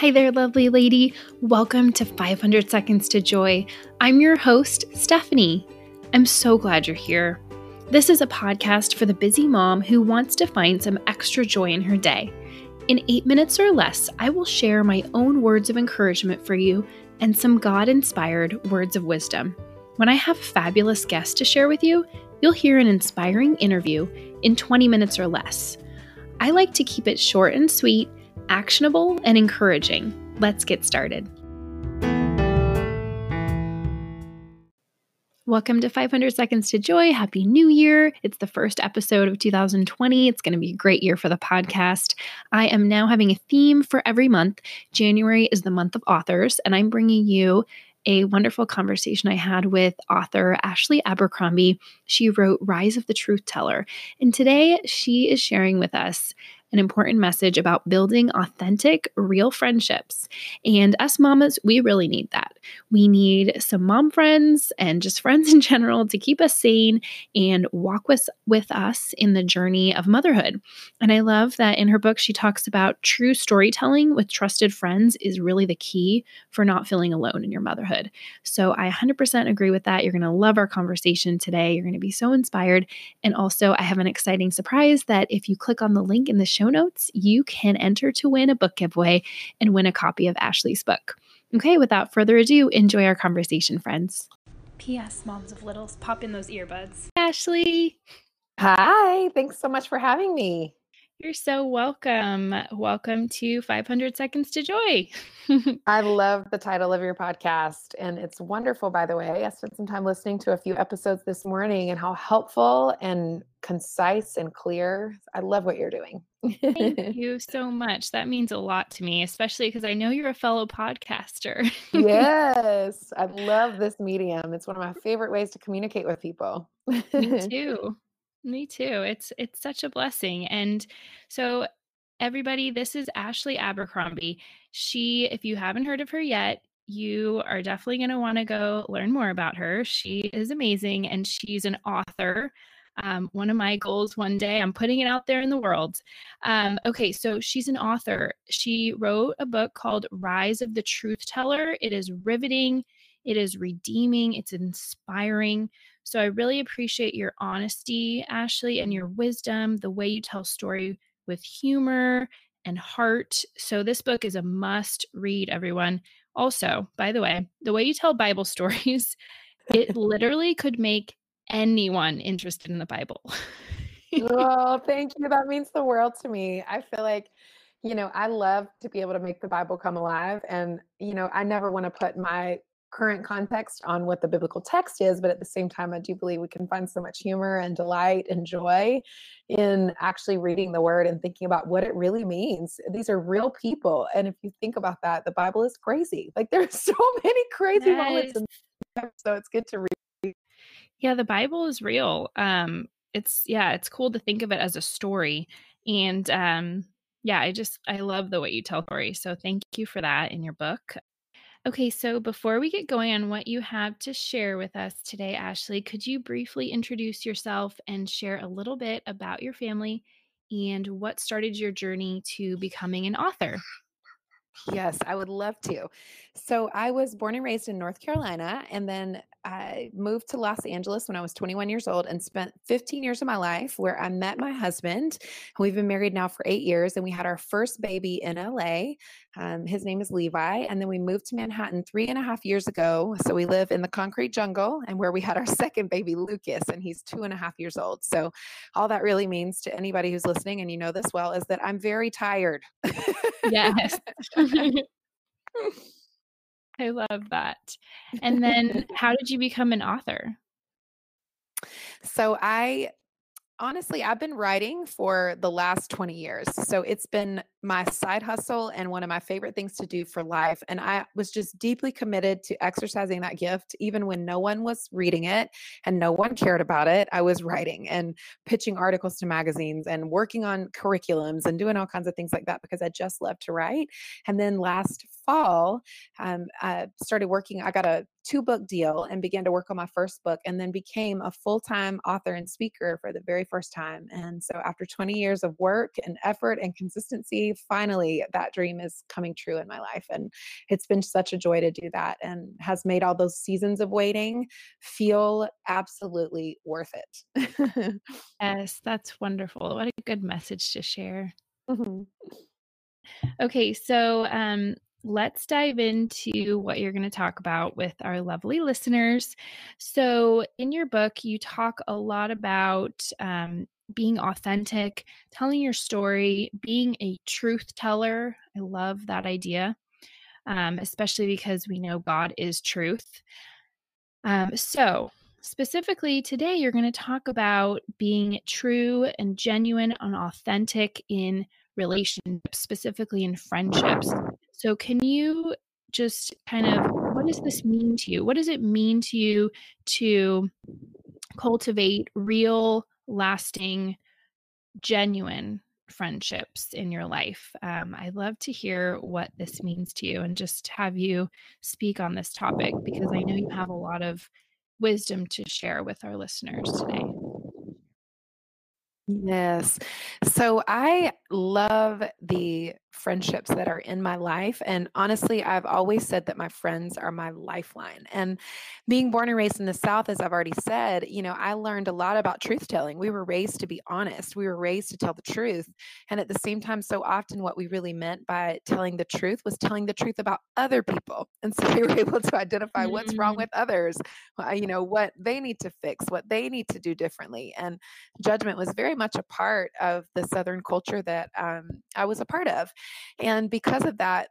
Hi there, lovely lady. Welcome to 500 Seconds to Joy. I'm your host, Stephanie. I'm so glad you're here. This is a podcast for the busy mom who wants to find some extra joy in her day. In eight minutes or less, I will share my own words of encouragement for you and some God inspired words of wisdom. When I have fabulous guests to share with you, you'll hear an inspiring interview in 20 minutes or less. I like to keep it short and sweet actionable and encouraging. Let's get started. Welcome to 500 Seconds to Joy. Happy New Year. It's the first episode of 2020. It's going to be a great year for the podcast. I am now having a theme for every month. January is the month of authors, and I'm bringing you a wonderful conversation I had with author Ashley Abercrombie. She wrote Rise of the Truth Teller, and today she is sharing with us an important message about building authentic, real friendships. And us mamas, we really need that. We need some mom friends and just friends in general to keep us sane and walk with, with us in the journey of motherhood. And I love that in her book, she talks about true storytelling with trusted friends is really the key for not feeling alone in your motherhood. So I 100% agree with that. You're going to love our conversation today. You're going to be so inspired. And also, I have an exciting surprise that if you click on the link in the show notes, you can enter to win a book giveaway and win a copy of Ashley's book. Okay, without further ado, enjoy our conversation, friends. P.S. Moms of Littles, pop in those earbuds. Ashley. Hi, thanks so much for having me. You're so welcome. Welcome to 500 Seconds to Joy. I love the title of your podcast, and it's wonderful, by the way. I spent some time listening to a few episodes this morning and how helpful and concise and clear. I love what you're doing. Thank you so much. That means a lot to me, especially because I know you're a fellow podcaster. yes, I love this medium. It's one of my favorite ways to communicate with people. me too. Me too. It's it's such a blessing. And so everybody, this is Ashley Abercrombie. She, if you haven't heard of her yet, you are definitely going to want to go learn more about her. She is amazing and she's an author. Um, one of my goals one day, I'm putting it out there in the world. Um, okay, so she's an author. She wrote a book called Rise of the Truth Teller. It is riveting, it is redeeming, it's inspiring. So I really appreciate your honesty, Ashley, and your wisdom, the way you tell story with humor and heart. So this book is a must read, everyone. Also, by the way, the way you tell Bible stories, it literally could make anyone interested in the Bible. oh, thank you. That means the world to me. I feel like you know, I love to be able to make the Bible come alive. And, you know, I never want to put my current context on what the biblical text is, but at the same time, I do believe we can find so much humor and delight and joy in actually reading the word and thinking about what it really means. These are real people. And if you think about that, the Bible is crazy. Like there's so many crazy yes. moments. In so it's good to read. Yeah, the Bible is real. Um, it's yeah, it's cool to think of it as a story. And um, yeah, I just I love the way you tell stories. So thank you for that in your book. Okay, so before we get going on what you have to share with us today, Ashley, could you briefly introduce yourself and share a little bit about your family and what started your journey to becoming an author? Yes, I would love to. So, I was born and raised in North Carolina, and then I moved to Los Angeles when I was 21 years old and spent 15 years of my life where I met my husband. We've been married now for eight years, and we had our first baby in LA. Um, his name is Levi. And then we moved to Manhattan three and a half years ago. So, we live in the concrete jungle, and where we had our second baby, Lucas, and he's two and a half years old. So, all that really means to anybody who's listening, and you know this well, is that I'm very tired. Yes. I love that. And then how did you become an author? So I honestly, I've been writing for the last 20 years. So it's been my side hustle and one of my favorite things to do for life. And I was just deeply committed to exercising that gift, even when no one was reading it and no one cared about it. I was writing and pitching articles to magazines and working on curriculums and doing all kinds of things like that because I just love to write. And then last fall, um, I started working. I got a two book deal and began to work on my first book and then became a full time author and speaker for the very first time. And so, after 20 years of work and effort and consistency, finally that dream is coming true in my life. And it's been such a joy to do that and has made all those seasons of waiting feel absolutely worth it. yes, that's wonderful. What a good message to share. Mm-hmm. Okay, so um, let's dive into what you're going to talk about with our lovely listeners. So, in your book, you talk a lot about um, being authentic, telling your story, being a truth teller. I love that idea, um, especially because we know God is truth. Um, so, specifically today, you're going to talk about being true and genuine and authentic in relationships, specifically in friendships. So, can you just kind of what does this mean to you? What does it mean to you to cultivate real, lasting, genuine friendships in your life? Um, I'd love to hear what this means to you and just have you speak on this topic because I know you have a lot of wisdom to share with our listeners today. Yes. So I love the friendships that are in my life. And honestly, I've always said that my friends are my lifeline. And being born and raised in the South, as I've already said, you know, I learned a lot about truth telling. We were raised to be honest, we were raised to tell the truth. And at the same time, so often what we really meant by telling the truth was telling the truth about other people. And so we were able to identify mm-hmm. what's wrong mm. with others, you know, what they need to fix, what they need to do differently. And judgment was very much a part of the Southern culture that um, I was a part of. And because of that,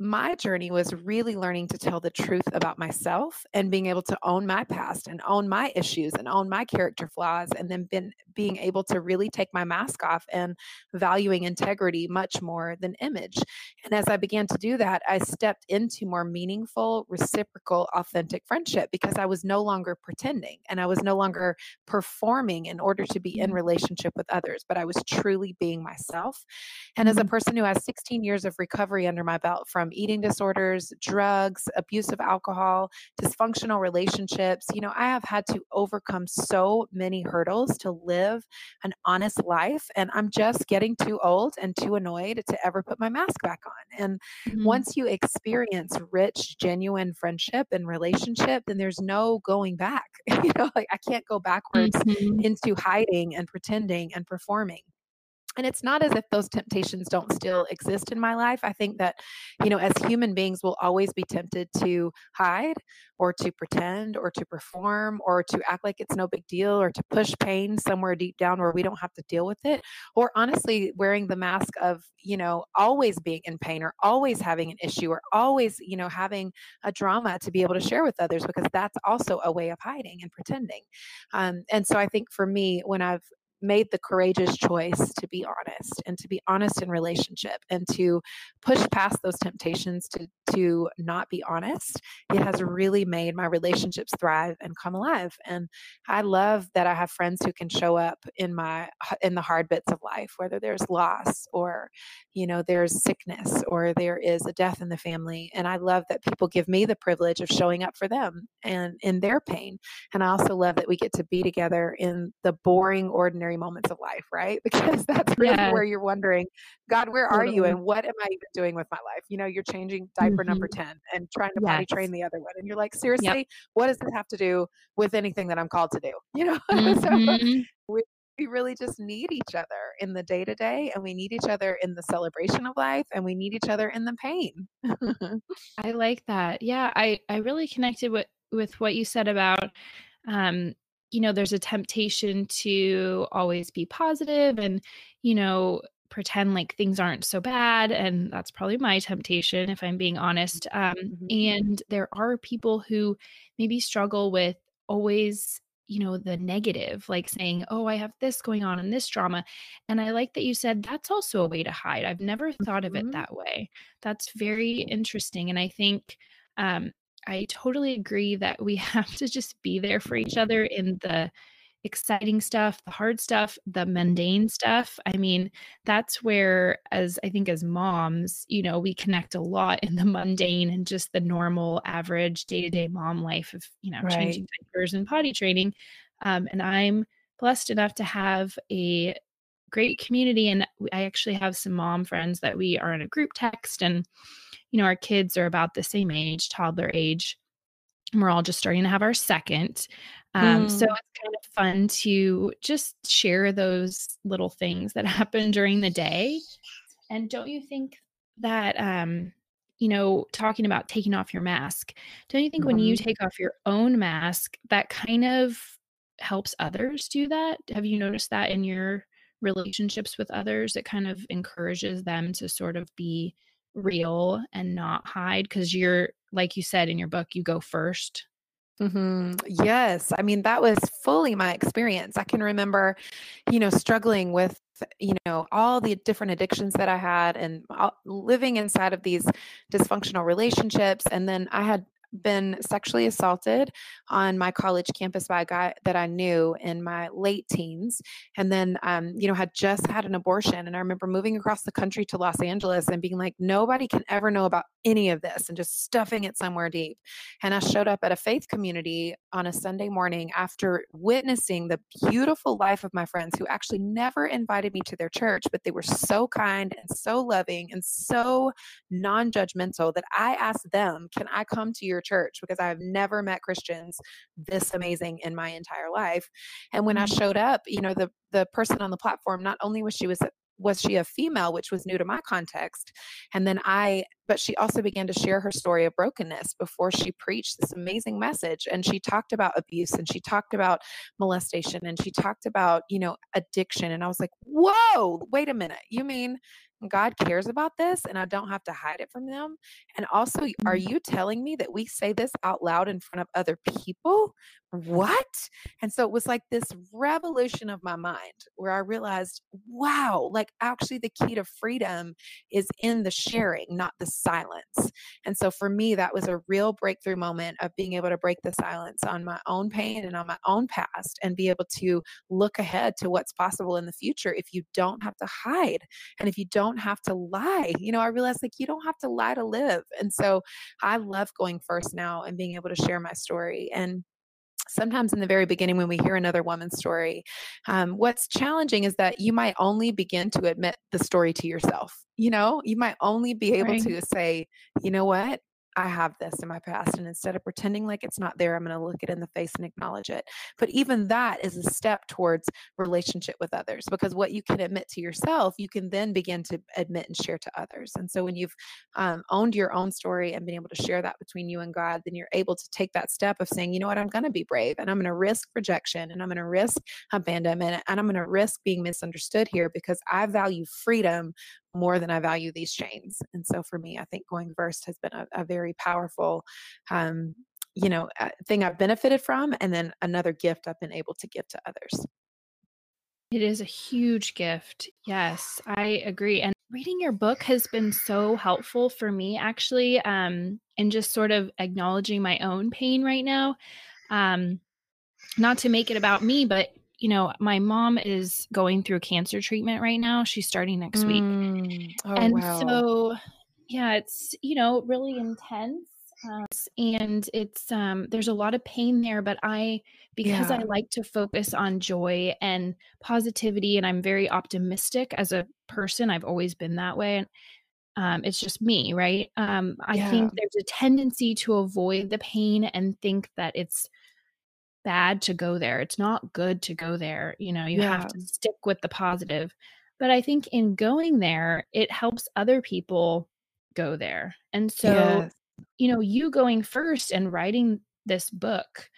my journey was really learning to tell the truth about myself and being able to own my past and own my issues and own my character flaws and then been, being able to really take my mask off and valuing integrity much more than image and as i began to do that i stepped into more meaningful reciprocal authentic friendship because i was no longer pretending and i was no longer performing in order to be in mm-hmm. relationship with others but i was truly being myself and as a mm-hmm. person who has 16 years of recovery under my belt from from eating disorders, drugs, abuse of alcohol, dysfunctional relationships. You know, I have had to overcome so many hurdles to live an honest life. And I'm just getting too old and too annoyed to ever put my mask back on. And mm-hmm. once you experience rich, genuine friendship and relationship, then there's no going back. you know, like I can't go backwards mm-hmm. into hiding and pretending and performing and it's not as if those temptations don't still exist in my life. I think that you know as human beings we'll always be tempted to hide or to pretend or to perform or to act like it's no big deal or to push pain somewhere deep down where we don't have to deal with it or honestly wearing the mask of you know always being in pain or always having an issue or always you know having a drama to be able to share with others because that's also a way of hiding and pretending. Um, and so i think for me when i've made the courageous choice to be honest and to be honest in relationship and to push past those temptations to to not be honest it has really made my relationships thrive and come alive. And i love that i have friends who can show up in my in the hard bits of life whether there's loss or you know there's sickness or there is a death in the family. And i love that people give me the privilege of showing up for them and in their pain. And i also love that we get to be together in the boring ordinary ordinary moments of life, right? Because that's really yeah. where you're wondering, God, where are you and what am I even doing with my life? You know, you're changing diaper mm-hmm. number 10 and trying to yes. potty train the other one. And you're like, seriously, yep. what does this have to do with anything that I'm called to do? You know, mm-hmm. so we, we really just need each other in the day to day and we need each other in the celebration of life and we need each other in the pain. I like that. Yeah, I I really connected with with what you said about um you know, there's a temptation to always be positive and, you know, pretend like things aren't so bad. And that's probably my temptation, if I'm being honest. Um, mm-hmm. And there are people who maybe struggle with always you know the negative like saying oh i have this going on in this drama and i like that you said that's also a way to hide i've never thought of it mm-hmm. that way that's very interesting and i think um I totally agree that we have to just be there for each other in the exciting stuff, the hard stuff, the mundane stuff. I mean, that's where as I think as moms, you know, we connect a lot in the mundane and just the normal average day-to-day mom life of, you know, Right. changing diapers and potty training. Um, and I'm blessed enough to have a great community and I actually have some mom friends that we are in a group text and you know, our kids are about the same age, toddler age and we're all just starting to have our second. Um, so Mm. it's kind of fun to just share those little things that happen during the day. And don't you think that, um, you know, talking about taking off your mask, don't you think when you Mhm. take off your own mask, that kind of helps others do that? Have you noticed that in your relationships with others? It kind of encourages them to sort of be real and not hide because you're, like you said in your book, you go first. Mm-hmm. Yes, I mean, that was fully my experience. I can remember, you know, struggling with, you know, all the different addictions that I had and all living inside of these dysfunctional relationships, and then I had been sexually assaulted on my college campus by a guy that I knew in my late teens, and then, um, you know, had just had an abortion, and I remember moving across the country to Los Angeles and being like, "Nobody can ever know about any of this," and just stuffing it somewhere deep. And I showed up at a faith community on a Sunday morning after witnessing the beautiful life of my friends who actually never invited me to their church, but they were so kind and so loving and so non judgmental that I asked them, Can I come to your church? Because I have never met Christians this amazing in my entire life. And when I Mm. showed up, you know, the the person on the platform, not only was she was was she a female, which was new to my context, and then I but she also began to share her story of brokenness before she preached this amazing message. And she talked about abuse and she talked about molestation and she talked about, you know, addiction. And I was like, whoa, wait a minute. You mean God cares about this and I don't have to hide it from them? And also, are Mm. you telling me that we say this out loud in front of other people? What? And so it was like this revolution of my mind where I realized, wow, like actually the key to freedom is in the sharing, not the silence. And so for me, that was a real breakthrough moment of being able to break the silence on my own pain and on my own past and be able to look ahead to what's possible in the future if you don't have to hide and if you don't have to lie. You know, I realized like you don't have to lie to live. And so I love going first now and being able to share my story. And sometimes in the very beginning when we hear another woman's story um, what's challenging is that you might only begin to admit the story to yourself you know you might only be able Right. to say you know what i have this in my past and instead of pretending like it's not there i'm going to look it in the face and acknowledge it. But even that is a step towards relationship with others because what you can admit to yourself you can then begin to admit and share to others. And so when you've um, owned your own story and been able to share that between you and God, then you're able to take that step of saying, you know what, I'm going to be brave and I'm going to risk rejection and I'm going to risk abandonment and I'm going to risk being misunderstood here because I value freedom more than I value these chains. And so for me, I think going first has been a, a very powerful, um, you know, uh, thing I've benefited from, and then another gift I've been able to give to others. It is a huge gift. Yes, I agree. And reading your book has been so helpful for me actually, um, and just sort of acknowledging my own pain right now. Um, not to make it about me, but you know, my mom is going through cancer treatment right now. She's starting next week. Mm. Oh, And wow. so, yeah, it's, you know, really intense. Uh, and it's um there's a lot of pain there, but I because I like to focus on joy and positivity and I'm very optimistic as a person. I've always been that way. And um it's just me, right? Um I Yeah. think there's a tendency to avoid the pain and think that it's bad to go there. It's not good to go there. You know, you have to stick with the positive. But I think in going there, it helps other people go there. And so, Yes. you know, you going first and writing this book,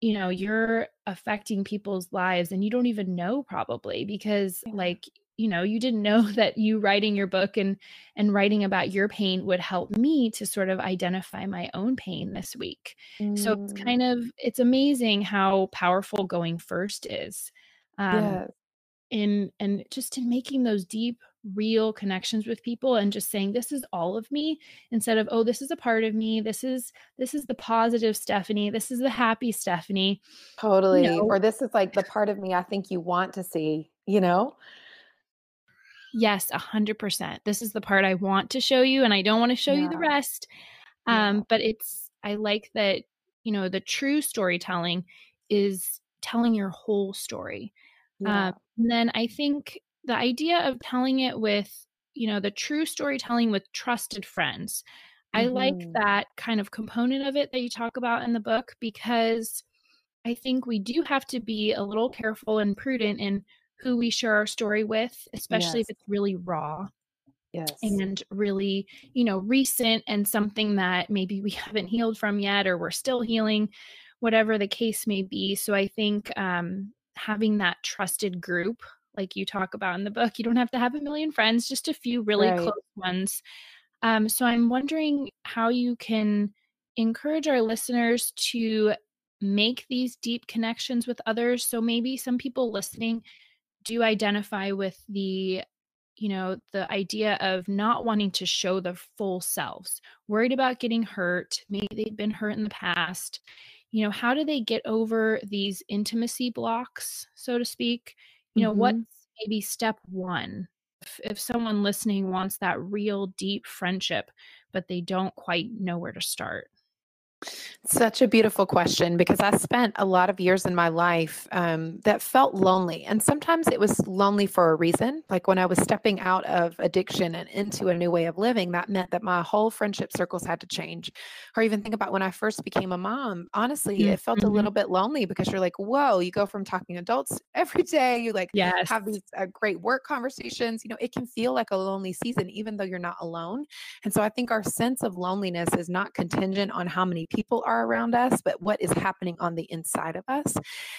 you know, you're affecting people's lives and you don't even know probably because like, you know, you didn't know that you writing your book and and writing about your pain would help me to sort of identify my own pain this week. So it's Mm. kind of it's amazing how powerful going first is. Um Yes. in and just in making those deep real connections with people and just saying this is all of me instead of oh this is a part of me this is this is the positive stephanie this is the happy stephanie totally you know? or this is like the part of me i think you want to see you know yes a hundred percent this is the part i want to show you and i don't want to show yeah. you the rest um yeah. but it's i like that you know the true storytelling is telling your whole story yeah. um, then i think the idea of telling it with you know the true storytelling with trusted friends mm-hmm. i like mm-hmm. that kind of component of it that you talk about in the book because i think we do have to be a little careful and prudent in who we share our story with especially yes. if it's really raw yes and really you know recent and something that maybe we haven't healed from yet or we're still healing whatever the case may be so i think um having that trusted group like you talk about in the book. You don't have to have a million friends, just a few really right. close ones. Um, so I'm wondering how you can encourage our listeners to make these deep connections with others. So maybe some people listening do identify with the you know the idea of not wanting to show the full selves worried about getting hurt maybe they've been hurt in the past you know how do they get over these intimacy blocks so to speak you know, mm-hmm. what's maybe step one? If, if someone listening wants that real deep friendship, but they don't quite know where to start. Such a beautiful question because I spent a lot of years in my life um, that felt lonely. And sometimes it was lonely for a reason. Like when I was stepping out of addiction and into a new way of living, that meant that my whole friendship circles had to change. Or even think about when I first became a mom, honestly, mm-hmm. it felt a little bit lonely because you're like, whoa, you go from talking adults every day, you like yes. have these uh, great work conversations. You know, it can feel like a lonely season, even though you're not alone. And so I think our sense of loneliness is not contingent on how many people are around us, but what is happening on the inside of us.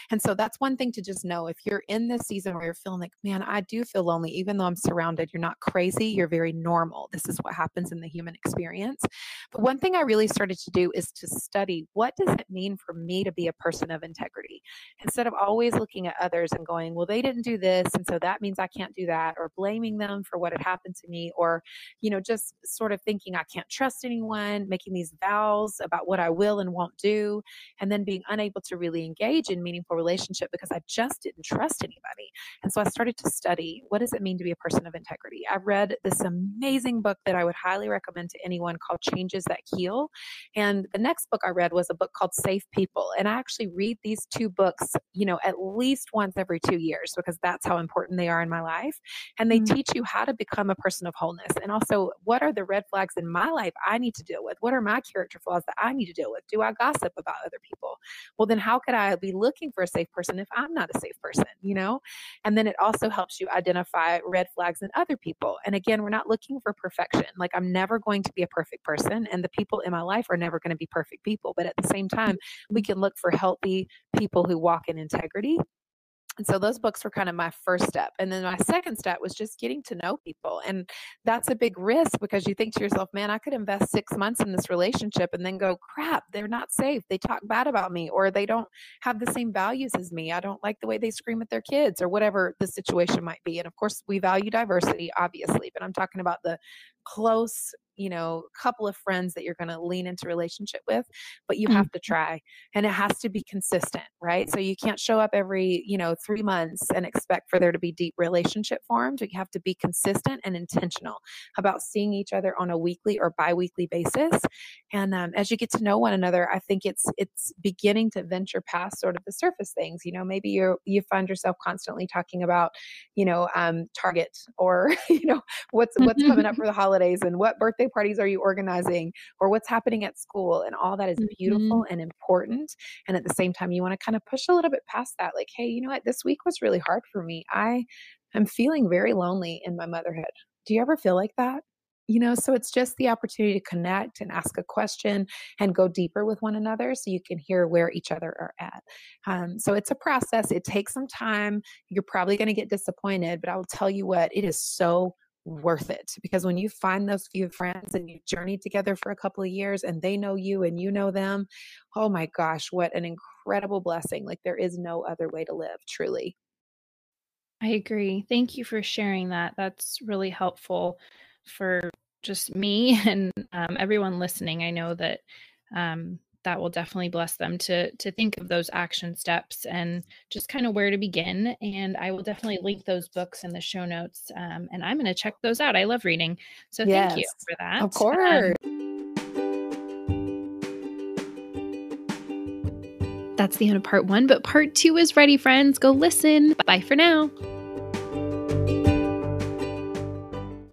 And so that's one thing to just know. If you're in this season where you're feeling like, man, I do feel lonely, even though I'm surrounded, you're not crazy, you're very normal. This is what happens in the human experience. But one thing I really started to do is to study what does it mean for me to be a person of integrity? Instead of always looking at others and going, well, they didn't do this, and so that means I can't do that, or blaming them for what had happened to me, or, you know, just sort of thinking I can't trust anyone, making these vows about what I will and won't do, and then being unable to really engage in meaningful relationship because I just didn't trust anybody. And so I started to study what does it mean to be a person of integrity. I read this amazing book that I would highly recommend to anyone called Changes That Heal. And the next book I read was a book called Safe People. And I actually read these two books, you know, at least once every two years because that's how important they are in my life. And they mm-hmm. teach you how to become a person of wholeness and also what are the red flags in my life I need to deal with? What are my character flaws that I need to deal with? Do I gossip about other people? Well, then how could I be looking for a safe person if I'm not a safe person, you know? And then it also helps you identify red flags in other people. And again, we're not looking for perfection. Like I'm never going to be a perfect person, and the people in my life are never going to be perfect people. But at the same time, we mm-hmm. can look for healthy people who walk in integrity and so those books were kind of my first step. And then my second step was just getting to know people. And that's a big risk because you think to yourself, man, I could invest six months in this relationship and then go, crap, they're not safe. They talk bad about me or they don't have the same values as me. I don't like the way they scream at their kids or whatever the situation might be. And of course, we value diversity, obviously, but I'm talking about the close you know a couple of friends that you're going to lean into relationship with but you mm-hmm. have to try and it has to be consistent right? So you can't show up every you know 3 months and expect for there to be deep relationship formed. You have to be consistent and intentional about seeing each other on a weekly or biweekly basis and um, as you get to know one another i think it's it's beginning to venture past sort of the surface things you know? Maybe you you find yourself constantly talking about you know um, target or you know what's what's coming up for the holidays and what birthday parties are you organizing or what's happening at school and all that is beautiful mm-hmm. and important and at the same time you want to kind of push a little bit past that like hey you know what? This week was really hard for me. I am feeling very lonely in my motherhood. Do you ever feel like that? You know so it's just the opportunity to connect and ask a question and go deeper with one another so you can hear where each other are at. Um, so it's a process. It takes some time. You're probably going to get disappointed but i will tell you what it is so worth it because when you find those few friends and you journey together for a couple of years and they know you and you know them oh my gosh what an incredible blessing like there is no other way to live truly I agree. Thank you for sharing that. That's really helpful for just me and um, everyone listening. I know that um, that will definitely bless them to to think of those action steps and just kind of where to begin. And I will definitely link those books in the show notes. Um, and I'm going to check those out. I love reading, so yes, thank you for that. Of um, course. Um, that's the end of part one, but part two is ready, friends. Go listen. Bye for now.